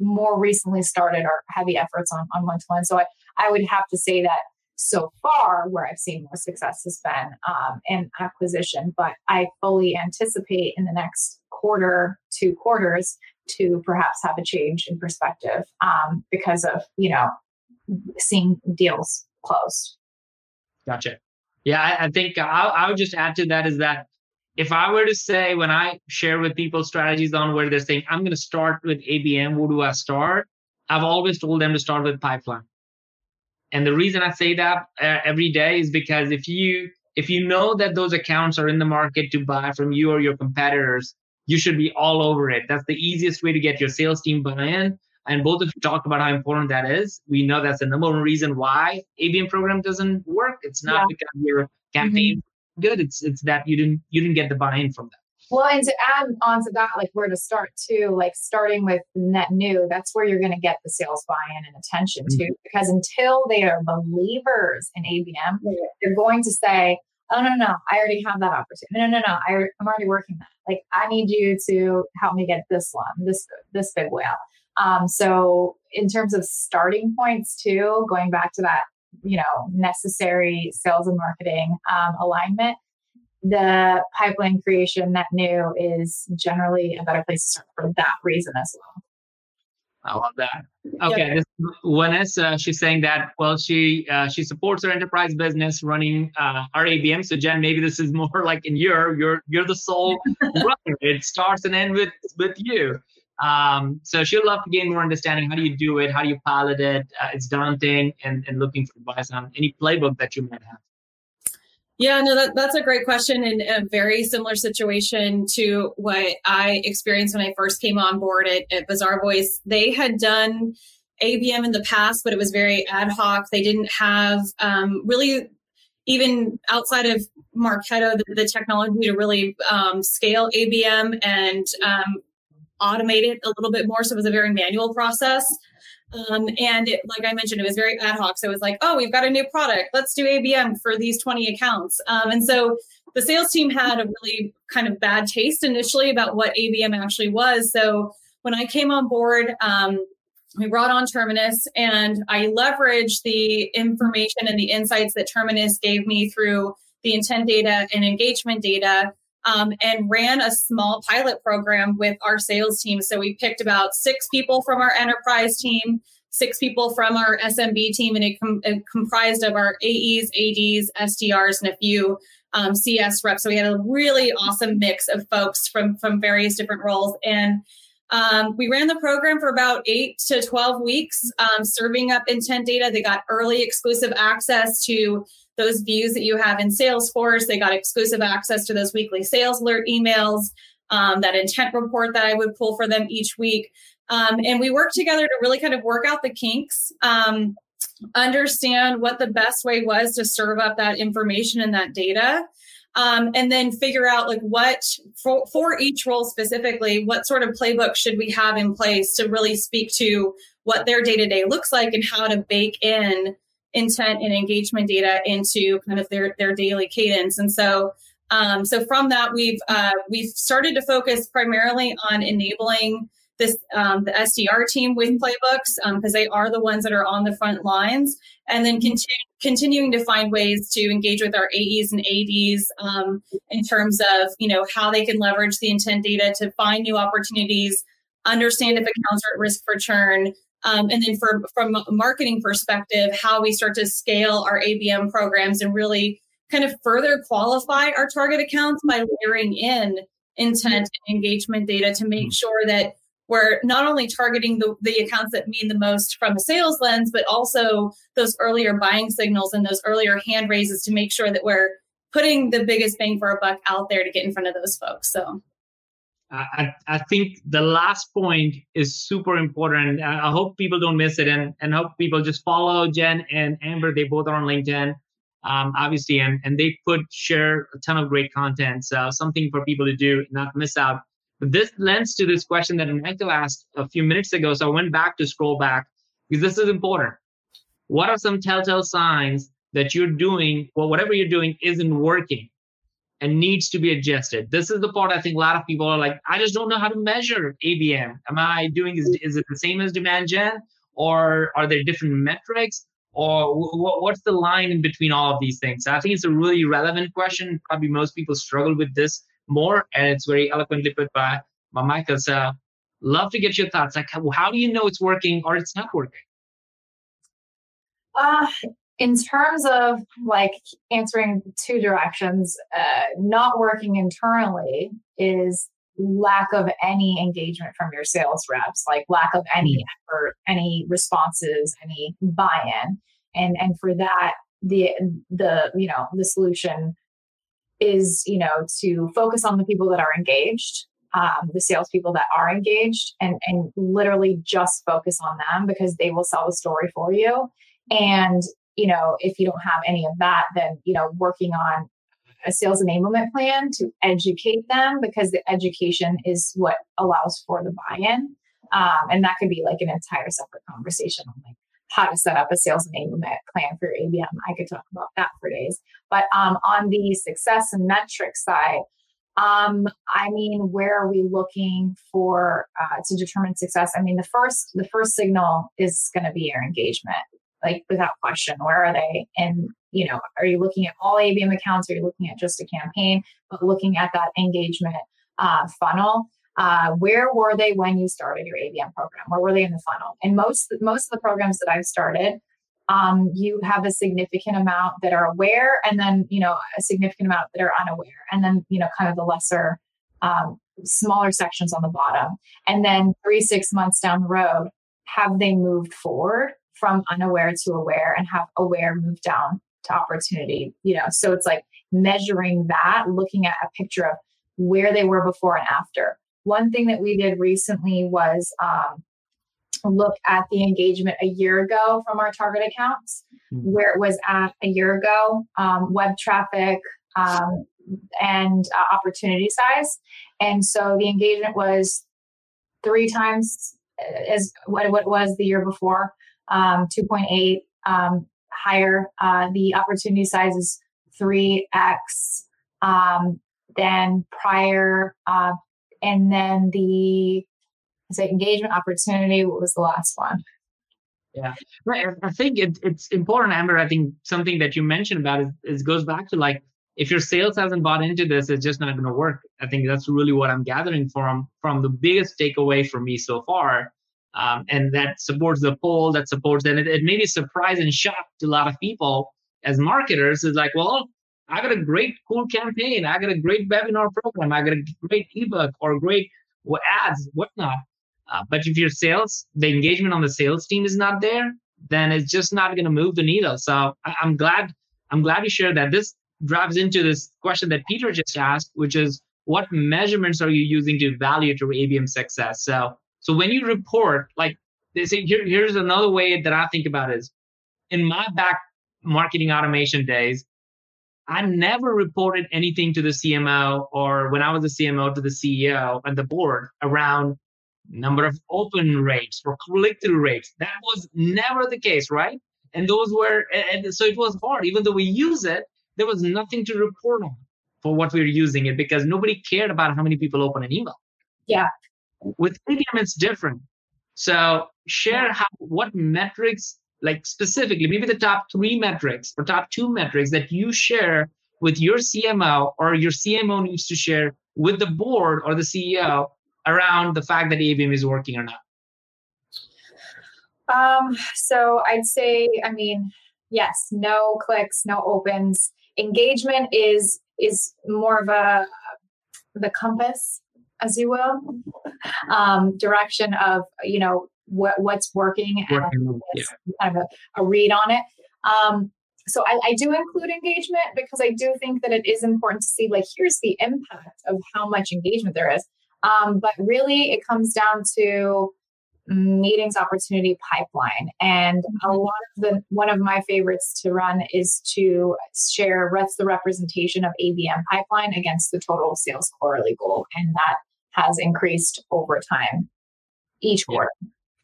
more recently started our heavy efforts on, on one to one. So I, I would have to say that so far where I've seen more success has been um, in acquisition, but I fully anticipate in the next quarter, two quarters, to perhaps have a change in perspective um, because of you know seeing deals closed. Gotcha. Yeah, I, I think I, I would just add to that is that if I were to say when I share with people strategies on where they're saying, I'm going to start with ABM, where do I start? I've always told them to start with pipeline. And the reason I say that uh, every day is because if you if you know that those accounts are in the market to buy from you or your competitors, you should be all over it. That's the easiest way to get your sales team buy-in. And both of you talk about how important that is. We know that's the number one reason why ABM program doesn't work. It's not yeah. because your campaign good. It's it's that you didn't you didn't get the buy-in from them. Well, and to add on to that, like where to start too, like starting with net new, that's where you're going to get the sales buy-in and attention mm-hmm. to, because until they are believers in ABM, they're going to say, "Oh no, no, I already have that opportunity. No, no, no, I, I'm already working that. Like I need you to help me get this one, this this big whale." Um, so in terms of starting points too, going back to that you know necessary sales and marketing um, alignment the pipeline creation net new is generally a better place to start for that reason as well I love that. Okay, yep. this Vanessa, she's saying that well, she uh, she supports her enterprise business running uh, ABM. So Jen, maybe this is more like in your you're you're the sole runner. It starts and ends with with you. Um, so she'd love to gain more understanding. How do you do it? How do you pilot it? Uh, it's daunting and, and looking for advice on any playbook that you might have. Yeah, no, that, that's a great question and a very similar situation to what I experienced when I first came on board at, at Bazaarvoice. They had done ABM in the past, but it was very ad hoc. They didn't have um, really even outside of Marketo, the, the technology to really um, scale ABM and um, automate it a little bit more. So it was a very manual process. Um, and it, like I mentioned, it was very ad hoc. So it was like, oh, we've got a new product. Let's do ABM for these 20 accounts. Um, and so the sales team had a really kind of bad taste initially about what ABM actually was. So when I came on board, um, we brought on Terminus and I leveraged the information and the insights that Terminus gave me through the intent data and engagement data um, and ran a small pilot program with our sales team. So we picked about six people from our enterprise team, six people from our SMB team, and it, com- it comprised of our AEs, ADs, SDRs, and a few um, CS reps. So we had a really awesome mix of folks from from various different roles and um, we ran the program for about eight to 12 weeks, um, serving up intent data. They got early exclusive access to those views that you have in Salesforce. They got exclusive access to those weekly sales alert emails, um, that intent report that I would pull for them each week. Um, and we worked together to really kind of work out the kinks, um, understand what the best way was to serve up that information and that data um, and then figure out like what for, for each role specifically what sort of playbook should we have in place to really speak to what their day-to-day looks like and how to bake in intent and engagement data into kind of their their daily cadence and so um, so from that we've uh, we've started to focus primarily on enabling this um, the SDR team with playbooks because um, they are the ones that are on the front lines, and then continue, continuing to find ways to engage with our AEs and ADs um, in terms of you know how they can leverage the intent data to find new opportunities, understand if accounts are at risk for churn. Um, and then for, from a marketing perspective, how we start to scale our ABM programs and really kind of further qualify our target accounts by layering in intent and engagement data to make sure that we're not only targeting the, the accounts that mean the most from a sales lens, but also those earlier buying signals and those earlier hand raises to make sure that we're putting the biggest bang for our buck out there to get in front of those folks. So I, I think the last point is super important. I hope people don't miss it and, and hope people just follow Jen and Amber. They both are on LinkedIn, um, obviously, and, and they put share a ton of great content. So something for people to do, not miss out. But this lends to this question that Michael asked a few minutes ago. So I went back to scroll back because this is important. What are some telltale signs that you're doing, or whatever you're doing isn't working and needs to be adjusted? This is the part I think a lot of people are like, I just don't know how to measure ABM. Am I doing, is, is it the same as demand gen? Or are there different metrics? Or w- what's the line in between all of these things? I think it's a really relevant question. Probably most people struggle with this more, and it's very eloquently put by, by Michael. So, love to get your thoughts. Like, how, how do you know it's working or it's not working? Uh, in terms of like answering two directions, uh, not working internally is lack of any engagement from your sales reps, like lack of any mm-hmm. effort, any responses, any buy-in, and and for that, the the you know the solution is you know to focus on the people that are engaged um, the salespeople that are engaged and and literally just focus on them because they will sell the story for you and you know if you don't have any of that then you know working on a sales enablement plan to educate them because the education is what allows for the buy-in um, and that could be like an entire separate conversation on like how to set up a sales enablement plan for your ABM. I could talk about that for days. But um, on the success and metrics side, um, I mean, where are we looking for uh, to determine success? I mean, the first the first signal is going to be your engagement, like without question. Where are they? And you know, are you looking at all ABM accounts? Are you looking at just a campaign? But looking at that engagement uh, funnel uh, where were they when you started your ABM program? Where were they in the funnel? And most most of the programs that I've started, um, you have a significant amount that are aware, and then you know a significant amount that are unaware, and then you know kind of the lesser, um, smaller sections on the bottom. And then three six months down the road, have they moved forward from unaware to aware, and have aware move down to opportunity? You know, so it's like measuring that, looking at a picture of where they were before and after one thing that we did recently was um, look at the engagement a year ago from our target accounts, mm-hmm. where it was at a year ago, um, web traffic, um, and uh, opportunity size. And so the engagement was three times as what, what it was the year before, um, 2.8 um, higher. Uh, the opportunity size is 3x um, than prior uh, and then the say engagement opportunity. What was the last one? Yeah, right. I think it, it's important, Amber. I think something that you mentioned about is, is goes back to like if your sales hasn't bought into this, it's just not going to work. I think that's really what I'm gathering from from the biggest takeaway for me so far, um, and that supports the poll. That supports, and it, it may be surprise and shock to a lot of people as marketers. Is like, well, I got a great cool campaign. I got a great webinar program. I got a great ebook or great ads, whatnot. Uh, but if your sales, the engagement on the sales team is not there, then it's just not going to move the needle. So I, I'm glad I'm glad you shared that. This drives into this question that Peter just asked, which is what measurements are you using to evaluate your ABM success? So so when you report, like they say, here, here's another way that I think about it is in my back marketing automation days, I never reported anything to the CMO or when I was a CMO to the CEO and the board around number of open rates or click-through rates. That was never the case, right? And those were, and so it was hard. Even though we use it, there was nothing to report on for what we were using it because nobody cared about how many people open an email. Yeah. With ABM, it's different. So share how what metrics, like specifically, maybe the top three metrics or top two metrics that you share with your CMO or your CMO needs to share with the board or the CEO around the fact that ABM is working or not? Um, so I'd say, I mean, yes, no clicks, no opens. Engagement is is more of a the compass, as you will, um, direction of you know what what's working, working and yeah. kind of a, a, read on it. Um, so I, I, do include engagement because I do think that it is important to see like here's the impact of how much engagement there is. Um, but really, it comes down to meetings opportunity pipeline and a mm-hmm. lot of the one of my favorites to run is to share what's the representation of abm pipeline against the total sales quarterly goal and that has increased over time each quarter.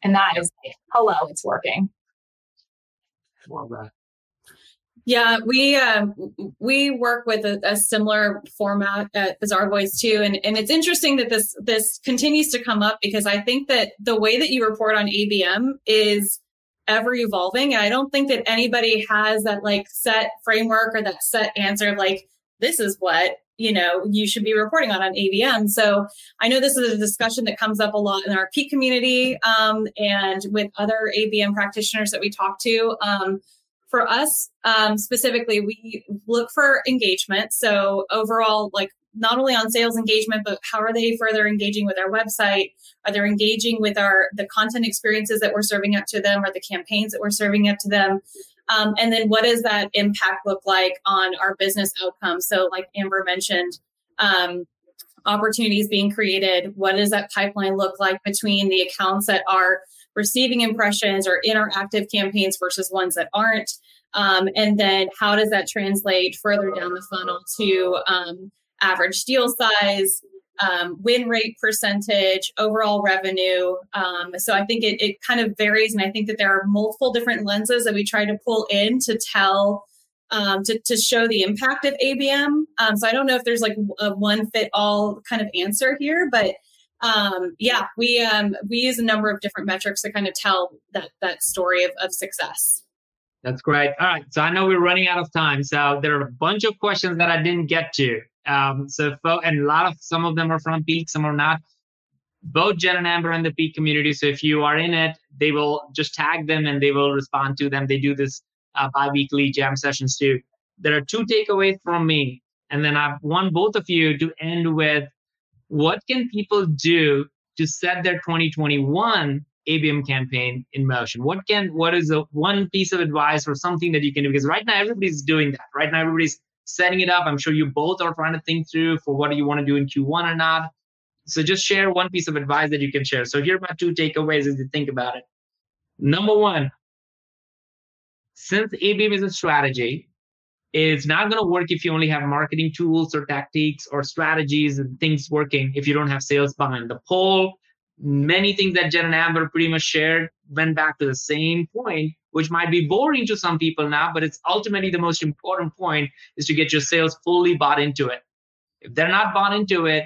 And that is hello it's working. Love that. Yeah, we uh, we work with a, a similar format at Bazaarvoice too, and and it's interesting that this this continues to come up because I think that the way that you report on ABM is ever evolving. And I don't think that anybody has that like set framework or that set answer of like this is what you know you should be reporting on on ABM. So I know this is a discussion that comes up a lot in our Peak community um, and with other ABM practitioners that we talk to. Um, for us um, specifically, we look for engagement. So overall, like not only on sales engagement, but how are they further engaging with our website? Are they engaging with our the content experiences that we're serving up to them, or the campaigns that we're serving up to them? Um, and then what does that impact look like on our business outcomes? So, like Amber mentioned, um, opportunities being created. What does that pipeline look like between the accounts that are receiving impressions or interactive campaigns versus ones that aren't? Um, and then how does that translate further down the funnel to um, average deal size, um, win rate percentage, overall revenue? Um, so I think it, it kind of varies. And I think that there are multiple different lenses that we try to pull in to tell. Um, to, to show the impact of ABM. Um, so I don't know if there's like a one fit all kind of answer here, but um, yeah, we um, we use a number of different metrics to kind of tell that that story of, of success. That's great. All right. So I know we're running out of time. So there are a bunch of questions that I didn't get to. Um, so and a lot of some of them are from Peak, some are not. Both Jen and Amber in the Peak community. So if you are in it, they will just tag them and they will respond to them. They do this uh, bi-weekly jam sessions too. There are two takeaways from me, and then I want both of you to end with what can people do to set their 2021 ABM campaign in motion? What can what is a one piece of advice or something that you can do? Because right now everybody's doing that. Right now everybody's setting it up. I'm sure you both are trying to think through for what you want to do in Q1 or not. So just share one piece of advice that you can share. So here are my two takeaways as you think about it. Number one, since ABM is a strategy, it's not going to work if you only have marketing tools or tactics or strategies and things working if you don't have sales behind the poll many things that Jen and Amber pretty much shared went back to the same point, which might be boring to some people now, but it's ultimately the most important point is to get your sales fully bought into it. If they're not bought into it,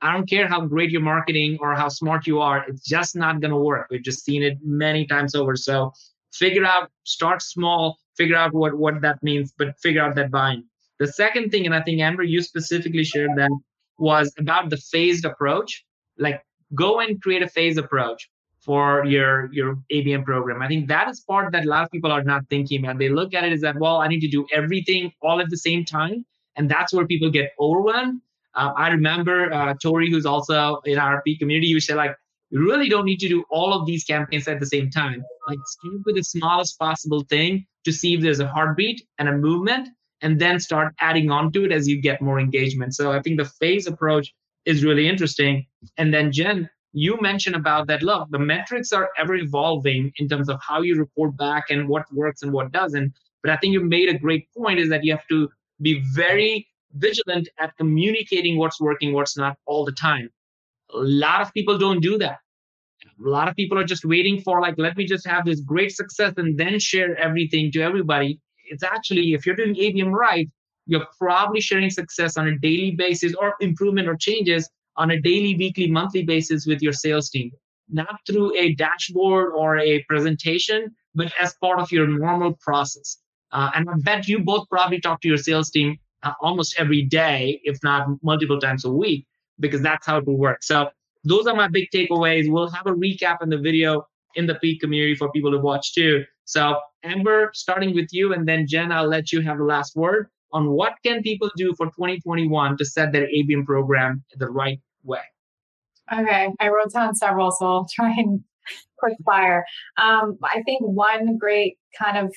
I don't care how great your marketing or how smart you are, it's just not going to work. We've just seen it many times over. So figure out, start small, figure out what, what that means, but figure out that buying. The second thing, and I think Amber, you specifically shared that, was about the phased approach. Like go and create a phase approach for your your ABM program. I think that is part that a lot of people are not thinking about. They look at it as that, well, I need to do everything all at the same time. And that's where people get overwhelmed. Uh, I remember uh, Tori, who's also in our Peak community, you said like, you really don't need to do all of these campaigns at the same time. Like start with the smallest possible thing to see if there's a heartbeat and a movement, and then start adding on to it as you get more engagement. So I think the phase approach is really interesting. And then Jen, you mentioned about that. Look, the metrics are ever evolving in terms of how you report back and what works and what doesn't. But I think you made a great point is that you have to be very vigilant at communicating what's working, what's not all the time. A lot of people don't do that. A lot of people are just waiting for, like, let me just have this great success and then share everything to everybody. It's actually, if you're doing ABM right, you're probably sharing success on a daily basis or improvement or changes on a daily, weekly, monthly basis with your sales team, not through a dashboard or a presentation, but as part of your normal process. Uh, and I bet you both probably talk to your sales team uh, almost every day, if not multiple times a week, because that's how it will work. So those are my big takeaways. We'll have a recap in the video in the Peak community for people to watch too. So Amber, starting with you, and then Jen, I'll let you have the last word on what can people do for 2021 to set their ABM program the right way. Okay, I wrote down several, so I'll try and quick fire. Um, I think one great kind of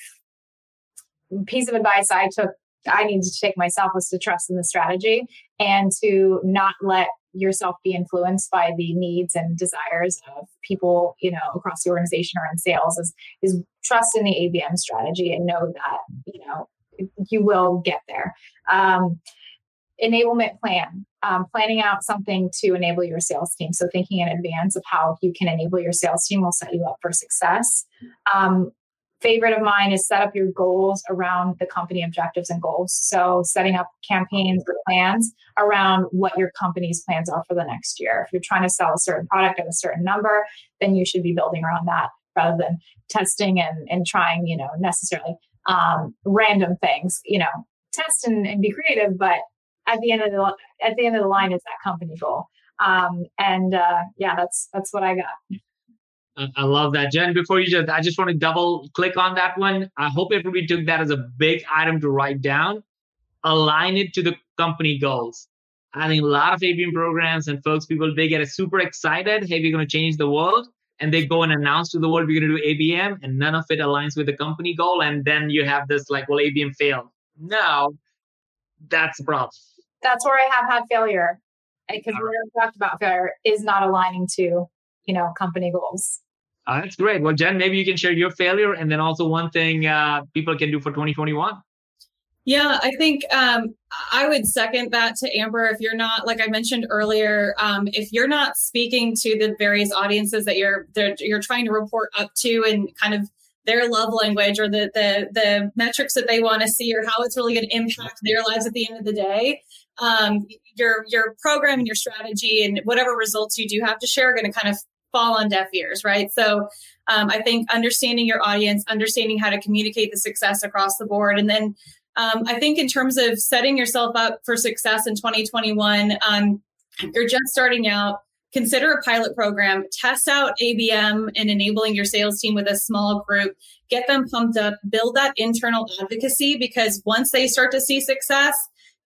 piece of advice I took, I needed to take myself was to trust in the strategy and to not let yourself be influenced by the needs and desires of people, you know, across the organization or in sales is, is trust in the ABM strategy and know that, you know, you will get there. Um, enablement plan, um, planning out something to enable your sales team. So thinking in advance of how you can enable your sales team will set you up for success. Um, favorite of mine is set up your goals around the company objectives and goals. So setting up campaigns or plans around what your company's plans are for the next year. If you're trying to sell a certain product at a certain number, then you should be building around that rather than testing and, and trying, you know, necessarily um, random things. You know, test and, and be creative, but at the end of the at the end of the line is that company goal. Um, and uh, yeah, that's that's what I got. I love that, Jen. Before you just, I just want to double click on that one. I hope everybody took that as a big item to write down. Align it to the company goals. I think a lot of ABM programs and folks, people, they get super excited. Hey, we're going to change the world. And they go and announce to the world, we're going to do ABM, and none of it aligns with the company goal. And then you have this like, well, ABM failed. No, that's the problem. That's where I have had failure. Because we talked about failure is not aligning to, you know, company goals. Uh, that's great. Well, Jen, maybe you can share your failure and then also one thing uh, people can do for 2021. Yeah, I think um, I would second that to Amber. If you're not, like I mentioned earlier, um, if you're not speaking to the various audiences that you're you're trying to report up to and kind of their love language or the the, the metrics that they want to see or how it's really going to impact their lives at the end of the day, um, your your program and your strategy and whatever results you do have to share are going to kind of fall on deaf ears, right? So um, I think understanding your audience, understanding how to communicate the success across the board, and then um, I think in terms of setting yourself up for success in 2021, um, you're just starting out. Consider a pilot program, test out ABM and enabling your sales team with a small group, get them pumped up, build that internal advocacy because once they start to see success,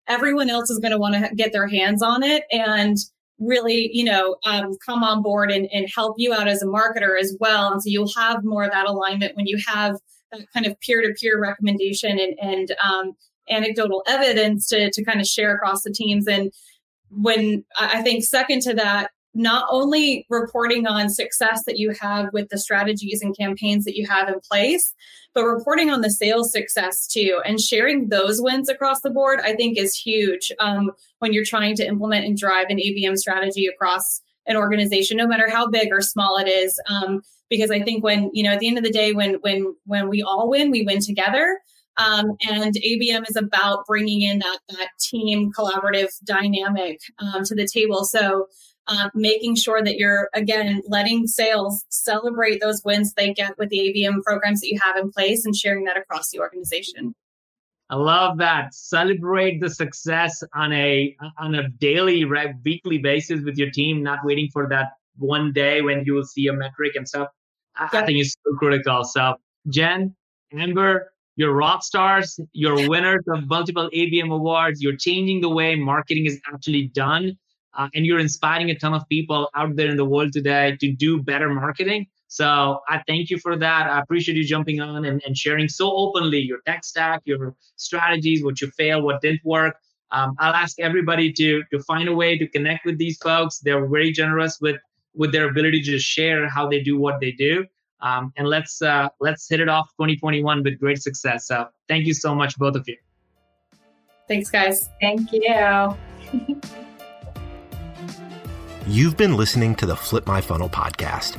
everyone else is going to want to get their hands on it. And really, you know, um, come on board and, and help you out as a marketer as well. And so you'll have more of that alignment when you have kind of peer-to-peer recommendation and, and um, anecdotal evidence to, to kind of share across the teams. And when I think second to that, not only reporting on success that you have with the strategies and campaigns that you have in place, but reporting on the sales success too and sharing those wins across the board, I think is huge um, when you're trying to implement and drive an ABM strategy across an organization, no matter how big or small it is. Um, because I think when, you know, at the end of the day, when, when, when we all win, we win together. Um, and ABM is about bringing in that, that team collaborative dynamic um, to the table. So um, making sure that you're again letting sales celebrate those wins they get with the ABM programs that you have in place and sharing that across the organization. I love that. Celebrate the success on a on a daily, right, weekly basis with your team. Not waiting for that one day when you will see a metric and stuff. I, think it's so critical. So, Jen, Amber, you're rock stars. You're winners of multiple ABM awards. You're changing the way marketing is actually done uh, and you're inspiring a ton of people out there in the world today to do better marketing. So I thank you for that. I appreciate you jumping on and, and sharing so openly your tech stack, your strategies, what you failed, what didn't work. Um, I'll ask everybody to to find a way to connect with these folks. They're very generous with with their ability to share how they do what they do. Um, and let's uh, let's hit it off 2021 with great success. So thank you so much, both of you. Thanks, guys. Thank you. You've been listening to the Flip My Funnel podcast.